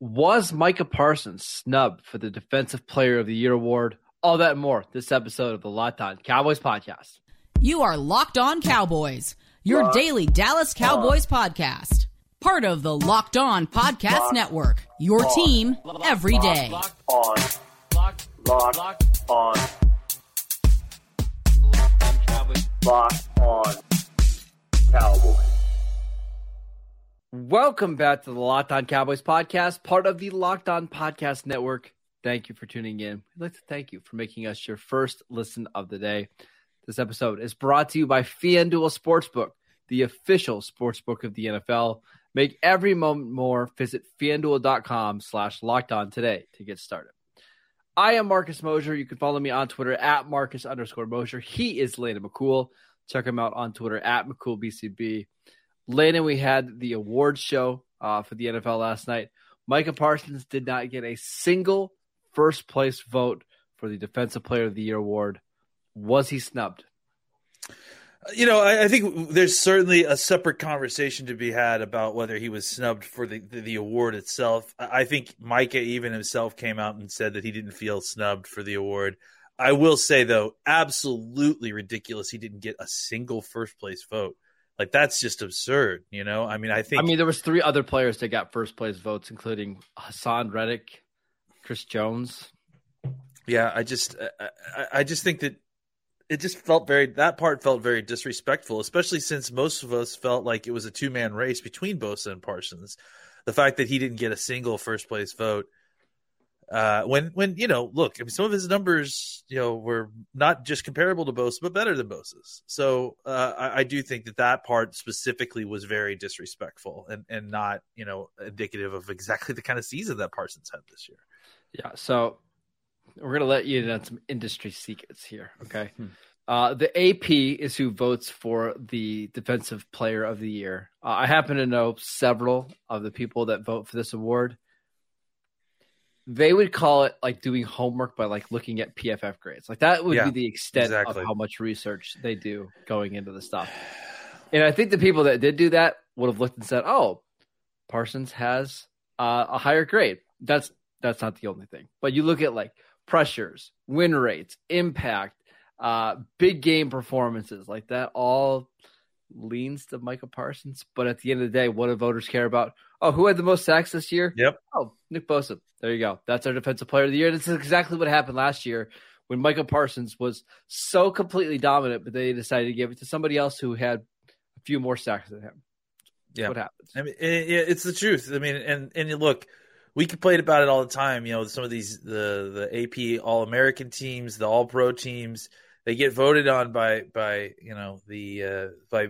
Was Micah Parsons snubbed for the Defensive Player of the Year award? All that and more this episode of the Locked On Cowboys podcast. You are Locked On Cowboys, your Locked daily Dallas Cowboys on. podcast. Part of the Locked On Podcast Locked Network. Your on. team every day. Locked on. Locked, Locked on. Locked on Cowboys. Welcome back to the Locked On Cowboys podcast, part of the Locked On Podcast Network. Thank you for tuning in. We'd like to thank you for making us your first listen of the day. This episode is brought to you by FanDuel Sportsbook, the official sportsbook of the NFL. Make every moment more. Visit fanduel.com slash locked on today to get started. I am Marcus Mosher. You can follow me on Twitter at Marcus underscore Mosher. He is Landon McCool. Check him out on Twitter at McCoolBCB. Landon, we had the awards show uh, for the NFL last night. Micah Parsons did not get a single first place vote for the Defensive Player of the Year award. Was he snubbed? You know, I, I, think there's certainly a separate conversation to be had about whether he was snubbed for the, the, the award itself. I think Micah even himself came out and said that he didn't feel snubbed for the award. I will say though, absolutely ridiculous. He didn't get a single first place vote. Like that's just absurd, you know. I mean, I think. I mean, there was three other players that got first place votes, including Haason Reddick, Chris Jones. Yeah, I just, uh, uh, I, I just think that it just felt very that part felt very disrespectful, especially since most of us felt like it was a two man race between Bosa and Parsons. The fact that he didn't get a single first place vote uh, when when you know, look, I mean, some of his numbers, you know, were not just comparable to Bosa, but better than Bosa's. So uh, I, I, do think that that part specifically was very disrespectful and and not you know indicative of exactly the kind of season that Parsons had this year. Yeah. So we're gonna let you in on some industry secrets here. Okay. Hmm. Uh, the AP is who votes for the Defensive Player of the Year. Uh, I happen to know several of the people that vote for this award they would call it like doing homework by like looking at PFF grades. Like that would yeah, be the extent exactly. of how much research they do going into the stuff. And I think the people that did do that would have looked and said, "Oh, Parsons has uh, a higher grade." That's that's not the only thing. But you look at like pressures, win rates, impact, uh, big game performances, like that all leans to Micah Parsons. But at the end of the day, what do voters care about? Oh, who had the most sacks this year? Yep. Oh, Nick Bosa. There you go. That's our defensive player of the year. This is exactly what happened last year when Micah Parsons was so completely dominant, but they decided to give it to somebody else who had a few more sacks than him. Yeah. What happens? I mean, it, it's the truth. I mean, and and look, we complain about it all the time. You know, some of these the the AP All American teams, the All Pro teams, they get voted on by by you know the uh, by uh,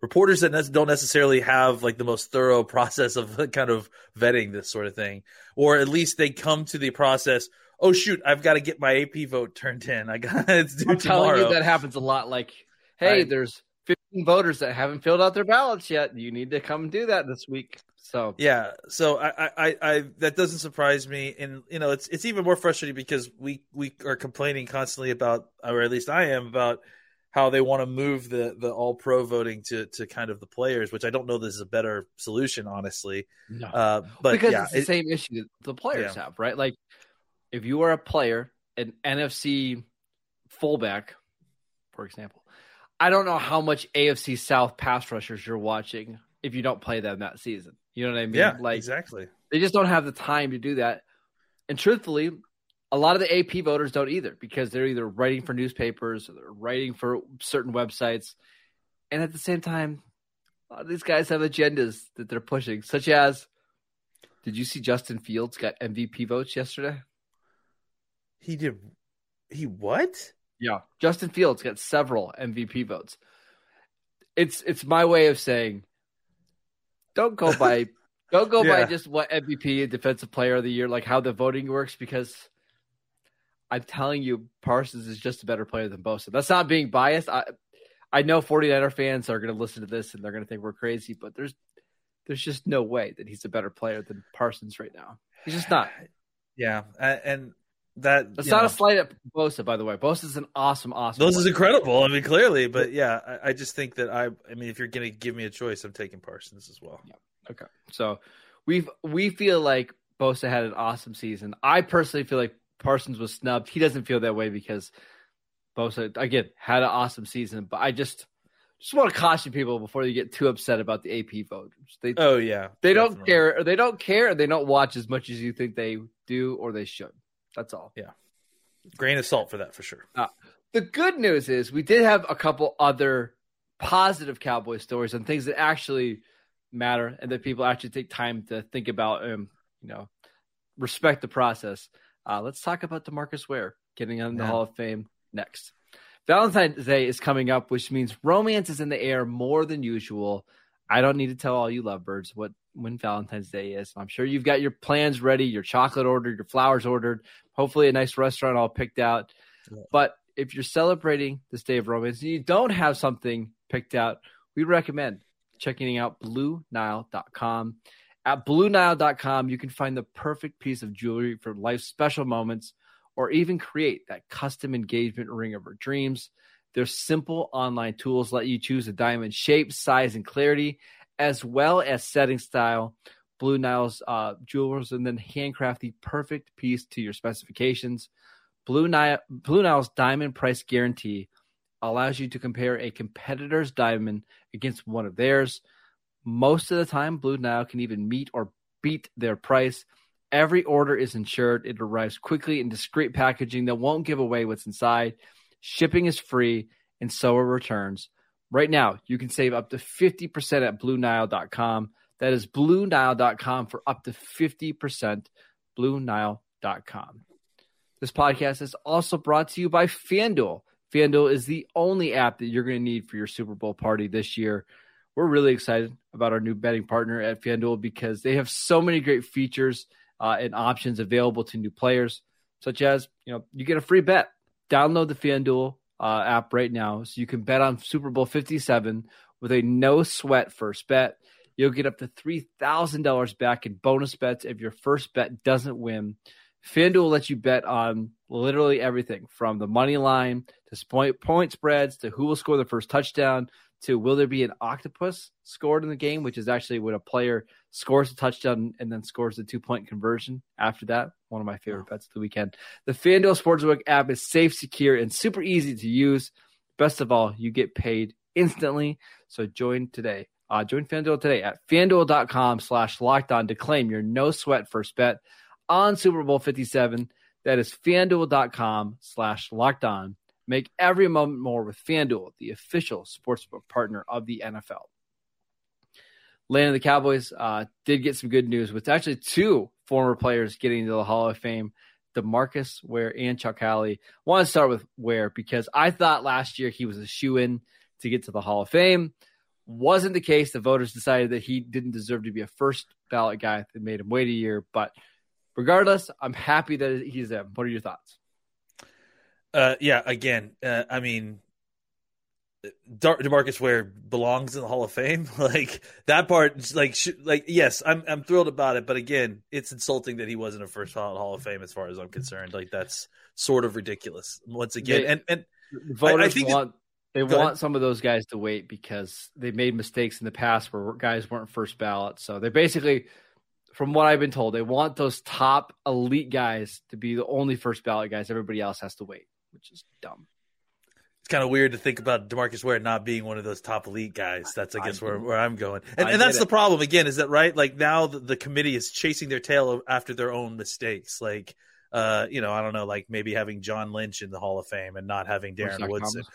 reporters that ne- don't necessarily have like the most thorough process of kind of vetting this sort of thing, or at least they come to the process. Oh shoot, I've got to get my AP vote turned in. I got it's due I'm tomorrow. telling you that happens a lot. Like, hey, I, there's 15 voters that haven't filled out their ballots yet. You need to come do that this week. So yeah, so I, I, I, that doesn't surprise me, and you know, it's it's even more frustrating because we we are complaining constantly about, or at least I am about how they want to move the the all pro voting to to kind of the players, which I don't know this is a better solution, honestly. No, uh, but because yeah, it's the it, same issue the players yeah. have, right? Like if you are a player, an NFC fullback, for example, I don't know how much AFC South pass rushers you're watching if you don't play them that season. You know what I mean? Yeah, like exactly. They just don't have the time to do that. And truthfully, a lot of the AP voters don't either because they're either writing for newspapers or they're writing for certain websites. And at the same time, a lot of these guys have agendas that they're pushing, such as did you see Justin Fields got MVP votes yesterday? He did. He what? Yeah, Justin Fields got several MVP votes. It's it's my way of saying, don't go by don't go yeah. by just what MVP and Defensive Player of the Year, like how the voting works, because I'm telling you, Parsons is just a better player than Bosa. That's not being biased. I I know 49er fans are going to listen to this and they're going to think we're crazy, but there's there's just no way that he's a better player than Parsons right now. He's just not. Yeah, and that that's not know. a slight at Bosa, by the way. Bosa is an awesome, awesome. Bosa is incredible. I mean, clearly, but yeah, I, I, just think that I. I mean, if you're going to give me a choice, I'm taking Parsons as well. Yeah. Okay. So we we feel like Bosa had an awesome season. I personally feel like Parsons was snubbed. He doesn't feel that way because Bosa again had an awesome season. But I just just want to caution people before you get too upset about the AP voters. They oh yeah, they definitely. don't care. Or they don't care. Or they don't watch as much as you think they do or they should. That's all. Yeah, grain of salt for that for sure. Uh, the good news is we did have a couple other positive Cowboy stories and things that actually matter and that people actually take time to think about and you know respect the process. Uh, let's talk about Demarcus Ware getting on the yeah. Hall of Fame next. Valentine's Day is coming up, which means romance is in the air more than usual. I don't need to tell all you lovebirds what when Valentine's Day is. I'm sure you've got your plans ready, your chocolate ordered, your flowers ordered, hopefully a nice restaurant all picked out. Yeah. But if you're celebrating this day of romance and you don't have something picked out, we recommend checking out BlueNile.com. At BlueNile.com, you can find the perfect piece of jewelry for life's special moments or even create that custom engagement ring of your dreams. Their simple online tools let you choose a diamond shape, size, and clarity, as well as setting style. Blue Nile's uh, jewelers and then handcraft the perfect piece to your specifications. Blue, Nile, Blue Nile's diamond price guarantee allows you to compare a competitor's diamond against one of theirs. Most of the time, Blue Nile can even meet or beat their price. Every order is insured. It arrives quickly in discreet packaging that won't give away what's inside. Shipping is free, and so are returns. Right now, you can save up to 50% at BlueNile.com. That is BlueNile.com for up to 50%. BlueNile.com. This podcast is also brought to you by FanDuel. FanDuel is the only app that you're going to need for your Super Bowl party this year. We're really excited about our new betting partner at FanDuel because they have so many great features uh, and options available to new players, such as you know you get a free bet. Download the FanDuel uh, app right now so you can bet on Super Bowl 57 with a no sweat first bet. You'll get up to $3,000 back in bonus bets if your first bet doesn't win. FanDuel lets you bet on literally everything from the money line to point, point spreads to who will score the first touchdown to will there be an octopus scored in the game, which is actually when a player scores a touchdown and then scores the two point conversion after that. One of my favorite bets of the weekend. The FanDuel Sportsbook app is safe, secure, and super easy to use. Best of all, you get paid instantly. So join today. Uh, join FanDuel today at fanduel.com slash locked on to claim your no sweat first bet on Super Bowl 57. That is fanduel.com slash locked on. Make every moment more with FanDuel, the official sportsbook partner of the NFL. Land of the Cowboys uh, did get some good news with actually two former players getting into the Hall of Fame, DeMarcus Ware and Chuck Howley. I want to start with Ware because I thought last year he was a shoe in to get to the Hall of Fame. Wasn't the case. The voters decided that he didn't deserve to be a first ballot guy. They made him wait a year, but – regardless, I'm happy that he's there. What are your thoughts? Uh, yeah, again, uh, I mean, Dar- Demarcus Ware belongs in the Hall of Fame. like that part, like, sh- like yes, I'm I'm thrilled about it. But again, it's insulting that he wasn't a first ballot Hall of Fame as far as I'm concerned. Like that's sort of ridiculous. Once again, they, and and voters I, I think want. They want ahead. some of those guys to wait because they made mistakes in the past where guys weren't first ballot. So they basically from what I've been told, they want those top elite guys to be the only first ballot guys. Everybody else has to wait, which is dumb. It's kind of weird to think about Demarcus Ware not being one of those top elite guys. That's, I guess, I where, where I'm going. And, and that's it. the problem, again, is that right? Like now the, the, committee is chasing their tail after their own mistakes. Like, uh, you know, I don't know, like maybe having John Lynch in the Hall of Fame and not having Darren Woodson.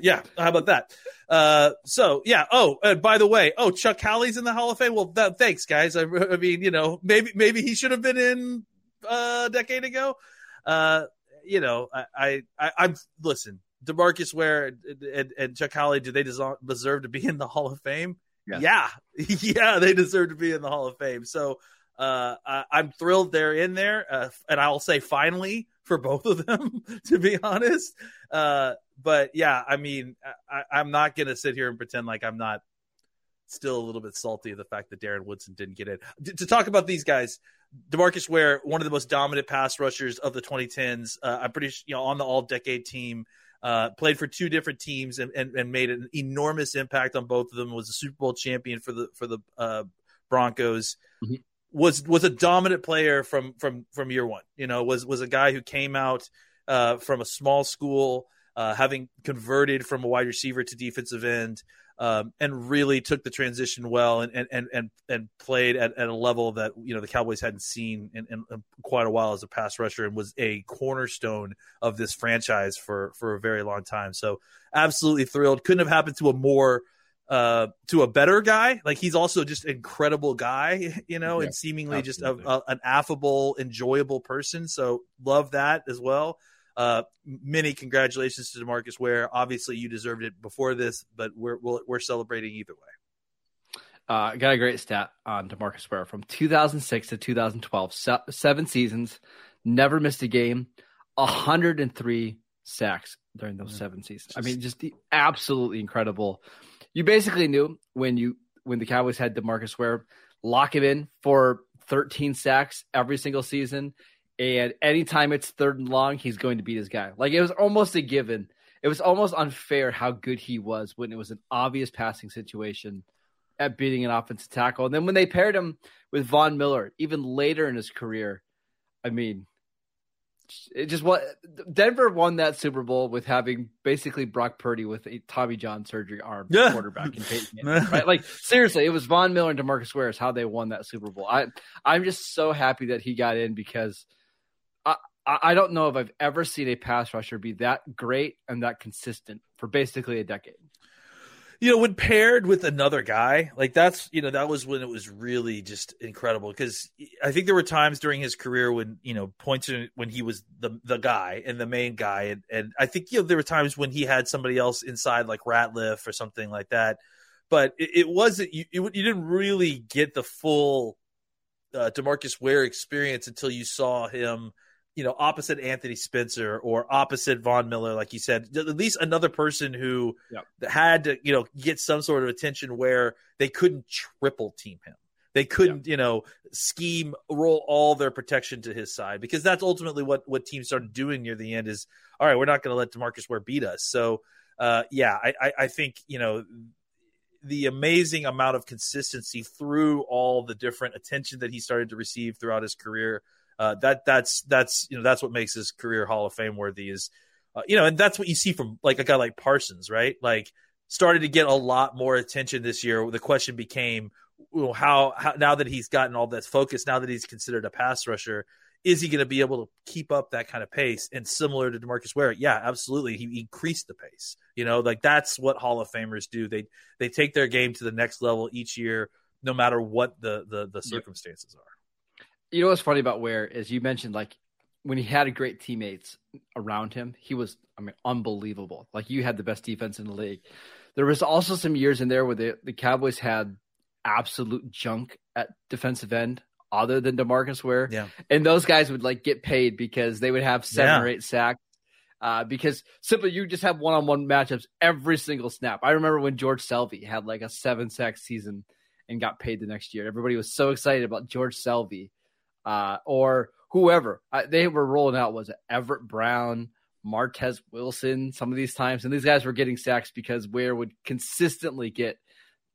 Yeah, how about that? Uh, so yeah. Oh, and by the way, oh, Chuck Howley's in the Hall of Fame. Well, that, thanks, guys. I, I, mean, you know, maybe maybe he should have been in uh, a decade ago. You know, I, I, I am listen. Demarcus Ware and, and, and Chuck Howley, do they deserve to be in the Hall of Fame? Yeah, yeah, yeah they deserve to be in the Hall of Fame. So uh, I, am thrilled they're in there, uh, and I'll say finally for both of them, to be honest. Uh, but yeah, I mean, I, I'm not going to sit here and pretend like I'm not still a little bit salty of the fact that Darren Woodson didn't get in. to, to talk about these guys, Demarcus Ware, one of the most dominant pass rushers of the 2010s. Uh, I'm pretty, you know, on the all decade team. Uh, played for two different teams and, and, and, made an enormous impact on both of them. Was a Super Bowl champion for the for the uh, Broncos. Mm-hmm. Was was a dominant player from from from year one. You know, was was a guy who came out uh, from a small school, uh, having converted from a wide receiver to defensive end, um, and really took the transition well and and and and played at, at a level that you know the Cowboys hadn't seen in, in, in, quite a while as a pass rusher and was a cornerstone of this franchise for for a very long time. So absolutely thrilled. Couldn't have happened to a more uh, to a better guy. Like he's also just an incredible guy, you know, yeah, and seemingly absolutely. just a, a, an affable, enjoyable person. So love that as well. Uh, many congratulations to Demarcus Ware. Obviously, you deserved it before this, but we're we are we are celebrating either way. Uh, got a great stat on Demarcus Ware from 2006 to 2012, se- seven seasons, never missed a game, 103 sacks during those seven seasons. I mean, just the absolutely incredible. You basically knew when you when the Cowboys had Demarcus Ware, lock him in for 13 sacks every single season and anytime it's third and long, he's going to beat his guy. Like it was almost a given. It was almost unfair how good he was when it was an obvious passing situation at beating an offensive tackle. And then when they paired him with Von Miller, even later in his career, I mean, it just what Denver won that Super Bowl with having basically Brock Purdy with a Tommy John surgery arm yeah. quarterback and Peyton right? Like seriously, it was Von Miller and Demarcus Ware is how they won that Super Bowl. I I'm just so happy that he got in because – I don't know if I've ever seen a pass rusher be that great and that consistent for basically a decade. You know, when paired with another guy, like that's, you know, that was when it was really just incredible because I think there were times during his career when, you know, points when he was the the guy and the main guy. And, and I think, you know, there were times when he had somebody else inside like Ratliff or something like that. But it, it wasn't, you, it, you didn't really get the full uh, Demarcus Ware experience until you saw him – you know, opposite Anthony Spencer or opposite Von Miller, like you said, at least another person who yep. had to, you know, get some sort of attention where they couldn't triple team him. They couldn't, you know, scheme, roll all their protection to his side because that's ultimately what what teams started doing near the end. Is all right, we're not going to let Demarcus Ware beat us. So, uh, yeah, I, I, I think you know the amazing amount of consistency through all the different attention that he started to receive throughout his career uh, that that's that's you know that's what makes his career Hall of Fame worthy is uh, you know, and that's what you see from like a guy like Parsons, right? Like started to get a lot more attention this year. The question became, well, how, how now that he's gotten all this focus, now that he's considered a pass rusher, is he going to be able to keep up that kind of pace? And similar to Demarcus Ware, yeah, absolutely, he increased the pace. You know, like that's what Hall of Famers do. They they take their game to the next level each year, no matter what the the, the circumstances are you know what's funny about Ware is you mentioned like when he had great teammates around him, he was I mean unbelievable. Like you had the best defense in the league. There was also some years in there where the, the Cowboys had absolute junk at defensive end other than Demarcus Ware. Yeah. And those guys would like get paid because they would have seven yeah. or eight sacks. Uh, because simply you just have one on one matchups every single snap. I remember when George Selvie had like a seven sack season and got paid the next year. Everybody was so excited about George Selvie uh, or whoever uh, they were rolling out was it Everett Brown, Martez Wilson, some of these times, and these guys were getting sacks because Ware would consistently get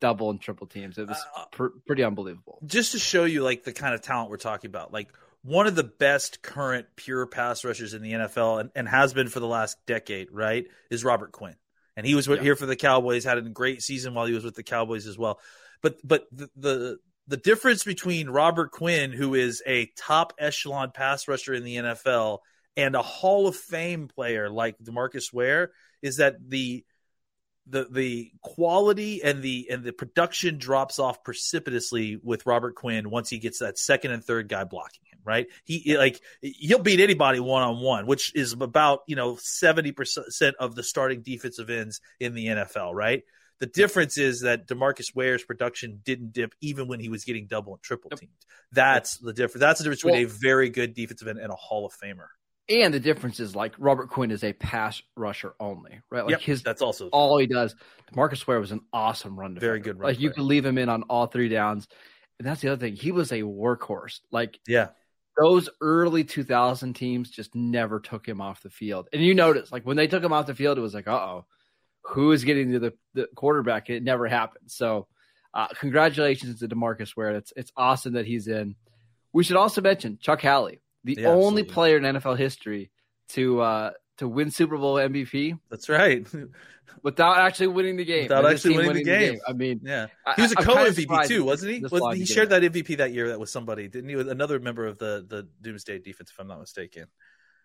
double and triple teams. It was uh, pr- pretty unbelievable. Just to show you like the kind of talent we're talking about, like one of the best current pure pass rushers in the NFL and, and has been for the last decade, right? Is Robert Quinn. And he was yeah. here for the Cowboys, had a great season while he was with the Cowboys as well. But but the, the the difference between Robert Quinn, who is a top echelon pass rusher in the NFL, and a Hall of Fame player like Demarcus Ware is that the the the quality and the and the production drops off precipitously with Robert Quinn once he gets that second and third guy blocking him. Right? He like he'll beat anybody one on one, which is about you know seventy percent of the starting defensive ends in the NFL. Right? The difference is that Demarcus Ware's production didn't dip even when he was getting double and triple teamed. That's the difference. That's the difference between well, a very good defensive end and a Hall of Famer. And the difference is like Robert Quinn is a pass rusher only, right? Like yep, his that's also all he does. Demarcus Ware was an awesome run defender. Very good run. Like you could leave him in on all three downs. And that's the other thing. He was a workhorse. Like yeah. Those early 2000 teams just never took him off the field. And you notice, like when they took him off the field, it was like, uh oh, who is getting to the, the quarterback. It never happened. So uh, congratulations to Demarcus Ware. It's it's awesome that he's in. We should also mention Chuck Howley, the Yeah, only absolutely. player in NFL history to uh, to win Super Bowl MVP That's right. without actually winning the game. Without actually team winning the game. I mean, Yeah, he was a co MVP too, wasn't he? Was, he shared that MVP that year that with somebody, didn't he? Another member of the the Doomsday defense, if I'm not mistaken.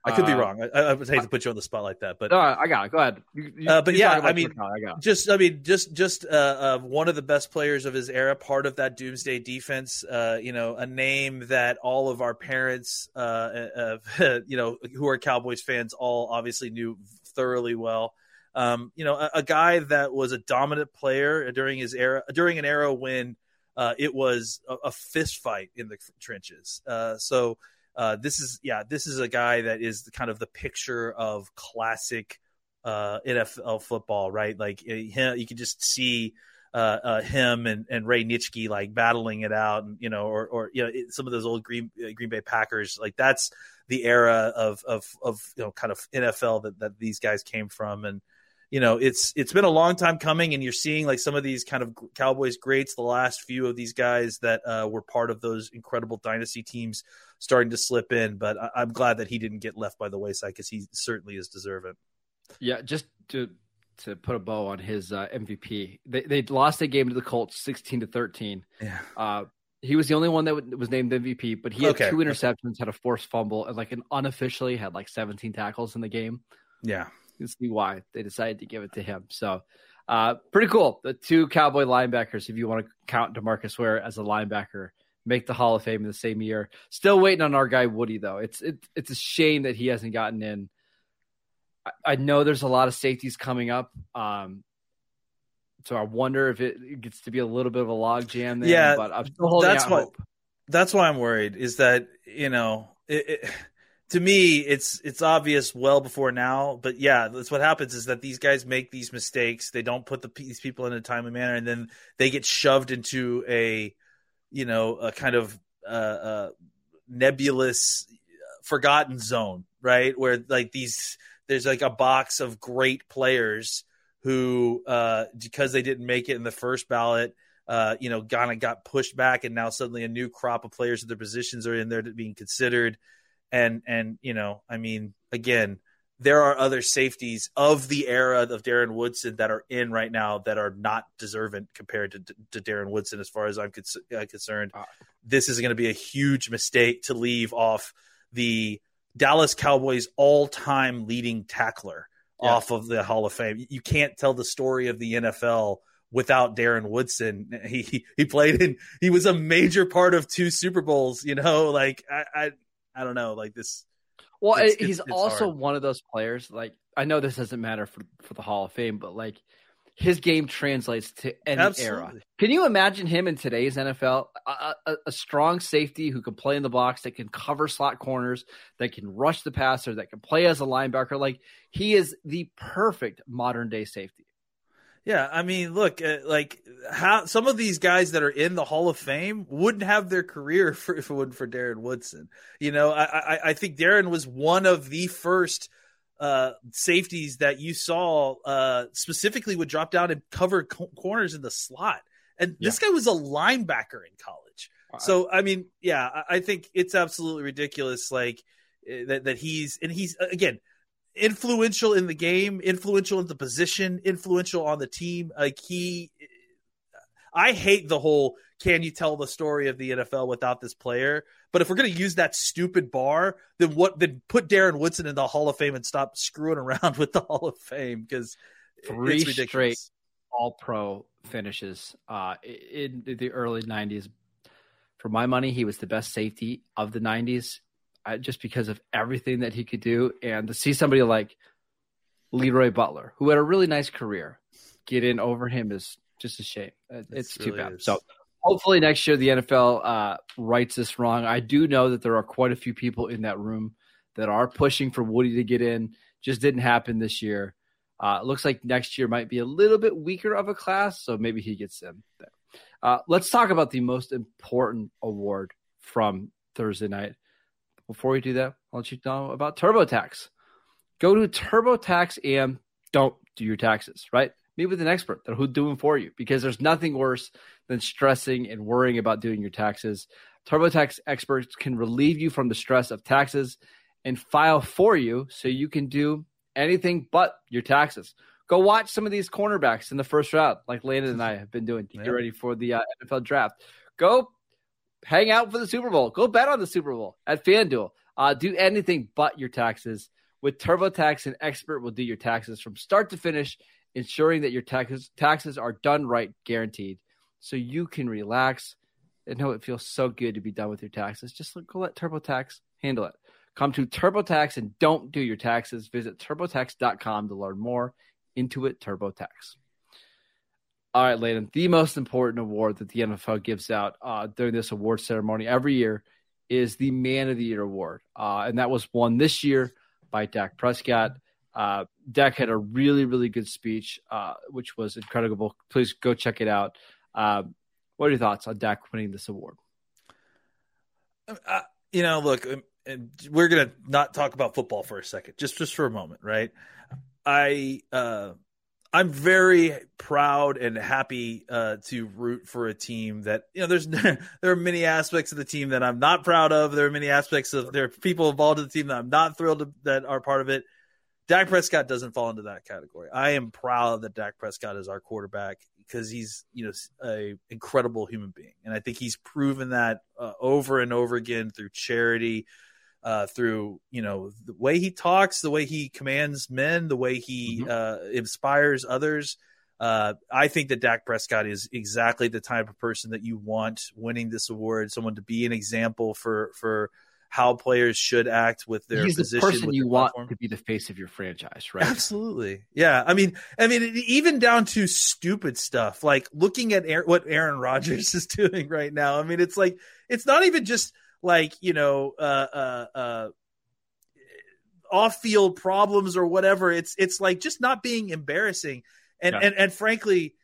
I could be Uh, wrong. I, I would hate to put you on the spot like that, but no, I got it. Go ahead. You- you- Uh, but yeah, I mean, I just I mean, just just uh, uh, one of the best players of his era, part of that Doomsday defense. Uh, you know, a name that all of our parents, uh, uh, you know, who are Cowboys fans, all obviously knew thoroughly well. Um, you know, a, a guy that was a dominant player during his era, during an era when uh, it was a, a fist fight in the trenches. Uh, so. Uh, this is yeah, this is a guy that is kind of the picture of classic uh, NFL football, right? Like uh, him, you can just see uh, uh, him and, and Ray Nitschke like battling it out, and you know, or or you know, it, some of those old Green uh, Green Bay Packers, like that's the era of of of you know, kind of NFL that that these guys came from, and you know, it's it's been a long time coming, and you're seeing like some of these kind of Cowboys greats, the last few of these guys that uh, were part of those incredible dynasty teams starting to slip in, but I, I'm glad that he didn't get left by the wayside because he certainly is deserving. Yeah, just to to put a bow on his uh, MVP, they they lost a game to the Colts, sixteen to thirteen. Yeah. Uh, he was the only one that w- was named MVP, but he had Okay. two interceptions, had a forced fumble, and like an unofficially had like seventeen tackles in the game. Yeah. You can see why they decided to give it to him. So, uh, pretty cool. The two Cowboy linebackers, if you want to count Demarcus Ware as a linebacker, make the Hall of Fame in the same year. Still waiting on our guy Woody though. It's it, it's a shame that he hasn't gotten in. I, I know there's a lot of safeties coming up. Um, so I wonder if it gets to be a little bit of a log jam there. Yeah, but I'm still holding that's out what- hope. That's why I'm worried is that, you know, it, it, to me, it's, it's obvious well before now, but yeah, that's what happens is that these guys make these mistakes. They don't put the, these people in a timely manner and then they get shoved into a, you know, a kind of, uh, uh, nebulous forgotten zone, right? Where like these, there's like a box of great players who, uh, because they didn't make it in the first ballot, uh, you know, of got pushed back, and now suddenly a new crop of players at their positions are in there being considered. And and you know, I mean, again, there are other safeties of the era of Darren Woodson that are in right now that are not deserving compared to, to Darren Woodson, as far as I'm cons- uh, concerned. Uh, this is going to be a huge mistake to leave off the Dallas Cowboys all-time leading tackler Yeah. off of the Hall of Fame. You can't tell the story of the NFL without Darren Woodson. He he, he played in he was a major part of two Super Bowls, you know, like I I, I don't know, like this Well, It's- he's it's- it's also hard. one of those players. Like I know this doesn't matter for for the Hall of Fame, but like his game translates to any era. Can you imagine him in today's NFL? A, a, a strong safety who can play in the box, that can cover slot corners, that can rush the passer, that can play as a linebacker. Like he is the perfect modern day safety. Yeah, I mean, look, uh, like how some of these guys that are in the Hall of Fame wouldn't have their career for, if it wasn't for Darren Woodson. You know, I, I, I think Darren was one of the first uh, safeties that you saw uh, specifically would drop down and cover co- corners in the slot. And this guy was a linebacker in college. So I mean, yeah, I, I think it's absolutely ridiculous. Like eh, that that he's and he's again influential in the game, influential in the position, influential on the team. Like he, I hate the whole "can you tell the story of the NFL without this player?" But if we're going to use that stupid bar, then what? Then put Darren Woodson in the Hall of Fame and stop screwing around with the Hall of Fame because Three it's straight all pro finishes uh, in the early 90s. For my money, he was the best safety of the 90s just because of everything that he could do. And to see somebody like Leroy Butler, who had a really nice career, get in over him is just a shame. Uh, It's too really bad. is. So hopefully next year the NFL uh, rights this wrong. I do know that there are quite a few people in that room that are pushing for Woody to get in. Just didn't happen this year. Uh, it looks like next year might be a little bit weaker of a class, so maybe he gets in there. Uh, let's talk about the most important award from Thursday night. Before we do that, I'll let you know about TurboTax. Go to TurboTax and don't do your taxes, right? Meet with an expert that'll do them for you because there's nothing worse than stressing and worrying about doing your taxes. TurboTax experts can relieve you from the stress of taxes and file for you so you can do anything but your taxes. Go watch some of these cornerbacks in the first round, like Landon and I have been doing to get ready for the uh, NFL draft. Go hang out for the Super Bowl. Go bet on the Super Bowl at FanDuel. Uh, do anything but your taxes. With TurboTax, an expert will do your taxes from start to finish, ensuring that your taxes taxes are done right, guaranteed. So you can relax and know it feels so good to be done with your taxes. Just go let TurboTax handle it. Come to TurboTax and don't do your taxes. Visit TurboTax.com to learn more. Intuit TurboTax. All right, Landon, the most important award that the NFL gives out uh, during this award ceremony every year is the Man of the Year award. Uh, and that was won this year by Dak Prescott. Uh, Dak had a really, really good speech, uh, which was incredible. Please go check it out. Uh, what are your thoughts on Dak winning this award? Uh, you know, look, um, we're gonna not talk about football for a second, just just for a moment, right? I uh, I'm very proud and happy uh, to root for a team that you know. There's there are many aspects of the team that I'm not proud of. There are many aspects of there are people involved in the team that I'm not thrilled to, that are part of it. Dak Prescott doesn't fall into that category. I am proud that Dak Prescott is our quarterback because he's you know a incredible human being, and I think he's proven that uh, over and over again through charity, uh, through you know the way he talks, the way he commands men, the way he mm-hmm. uh, inspires others. Uh, I think that Dak Prescott is exactly the type of person that you want winning this award. Someone to be an example for for how players should act with their He's position. the person you want to be the face of your franchise, right? Absolutely. Yeah. I mean, I mean, even down to stupid stuff like looking at Aaron, what Aaron Rodgers is doing right now. I mean, it's like it's not even just like you know, uh, uh, uh, off-field problems or whatever. It's it's like just not being embarrassing. And yeah. and and frankly,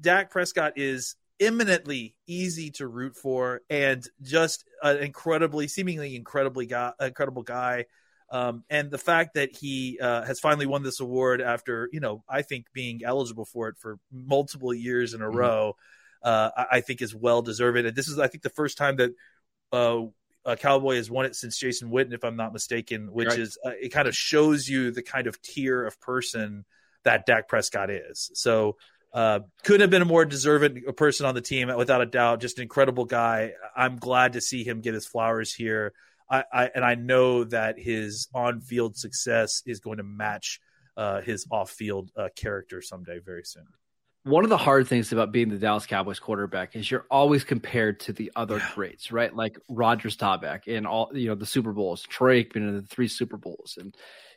Dak Prescott is imminently easy to root for and just an incredibly, seemingly incredibly guy, incredible guy. Um, and the fact that he uh, has finally won this award after, you know, I think being eligible for it for multiple years in a mm-hmm. row, uh, I, I, think is well deserved. And this is, I think, the first time that uh, a Cowboy has won it since Jason Witten, if I'm not mistaken, which right. is uh, it kind of shows you the kind of tier of person that Dak Prescott is. So uh, couldn't have been a more deserving person on the team, without a doubt. Just an incredible guy. I'm glad to see him get his flowers here. I, I and I know that his on-field success is going to match uh, his off-field uh, character someday, very soon. One of the hard things about being the Dallas Cowboys quarterback is you're always compared to the other yeah. greats, right? Like Roger Staubach and all you know the Super Bowls, Troy Aikman in the three Super Bowls, and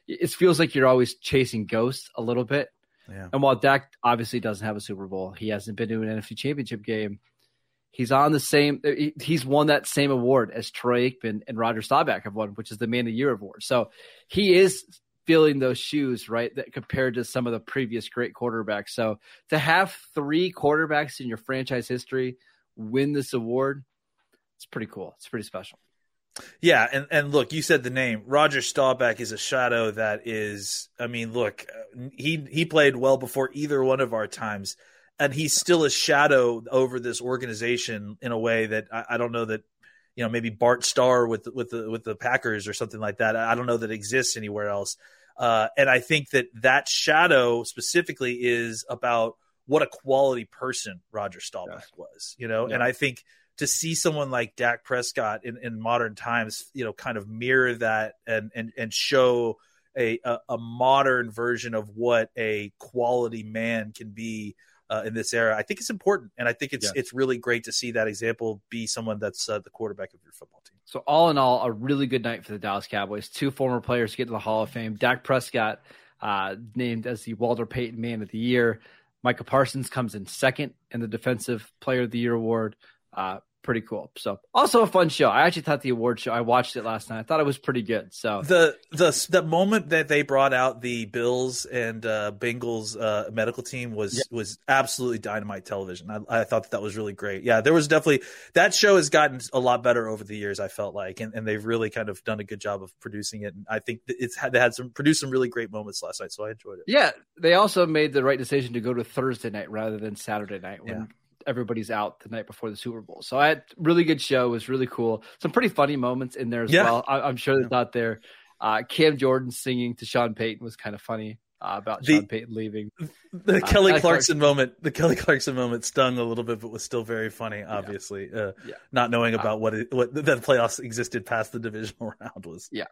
it feels like you're always chasing ghosts a little bit. Yeah. And while Dak obviously doesn't have a Super Bowl, he hasn't been to an NFC Championship game. He's on the same. Uh, he's won that same award as Troy Aikman and Roger Staubach have won, which is the Man of the Year award. So he is filling those shoes, right? That compared to some of the previous great quarterbacks. So to have three quarterbacks in your franchise history win this award, it's pretty cool. It's pretty special. Yeah, and and look, you said the name Roger Staubach is a shadow that is. I mean, look, he he played well before either one of our times, and he's still a shadow over this organization in a way that I, I don't know that you know maybe Bart Starr with with the with the Packers or something like that. I don't know that exists anywhere else. Uh, and I think that that shadow specifically is about what a quality person Roger Staubach was, you know. Yeah. And I think to see someone like Dak Prescott in, in modern times, you know, kind of mirror that and and and show a, a, a modern version of what a quality man can be uh, in this era. I think it's important, and I think it's it's really great to see that example be someone that's uh, the quarterback of your football team. So all in all, a really good night for the Dallas Cowboys. Two former players get to the Hall of Fame. Dak Prescott uh, named as the Walter Payton Man of the Year. Micah Parsons comes in second in the Defensive Player of the Year award. Uh, pretty cool. So also a fun show. I actually thought the award show. I watched it last night. I thought it was pretty good. So the the the moment that they brought out the Bills and uh, Bengals uh, medical team was yeah. was absolutely dynamite television. I, I, thought that, that was really great. Yeah, there was definitely that show has gotten a lot better over the years. I felt like, and, and they've really kind of done a good job of producing it. And I think it's had they had some produced some really great moments last night. So I enjoyed it. Yeah, they also made the right decision to go to Thursday night rather than Saturday night when. Yeah everybody's out the night before the Super Bowl. So I had really good show. It was really cool. Some pretty funny moments in there as Yeah. well. I, I'm sure Yeah. that's out there. Uh, Cam Jordan singing to Sean Payton was kind of funny uh, about The- Sean Payton leaving. The Uh, Kelly Clarkson moment, the Kelly Clarkson moment stung a little bit, but was still very funny. Obviously, uh, Yeah. not knowing about what it, what the playoffs existed past the divisional round was. Yeah.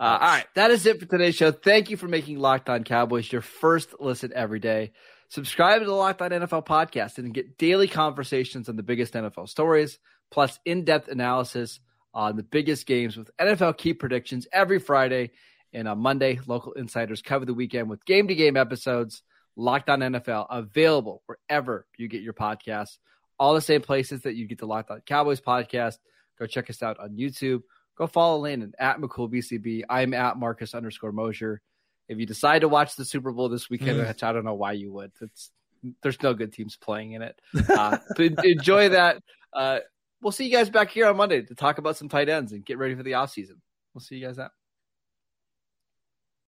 Uh, all right, that is it for today's show. Thank you for making Locked On Cowboys your first listen every day. Subscribe to the Locked On NFL podcast and get daily conversations on the biggest NFL stories, plus in-depth analysis on the biggest games with NFL key predictions every Friday. And on Monday, local insiders cover the weekend with game-to-game episodes. Locked On NFL available wherever you get your podcasts. All the same places that you get the Locked On Cowboys podcast. Go check us out on YouTube go follow Landon at McCoolBCB. I'm at Marcus underscore Mosher. If you decide to watch the Super Bowl this weekend, Mm. which I don't know why you would. It's there's no good teams playing in it. Uh, but enjoy that. Uh, we'll see you guys back here on Monday to talk about some tight ends and get ready for the offseason. We'll see you guys out.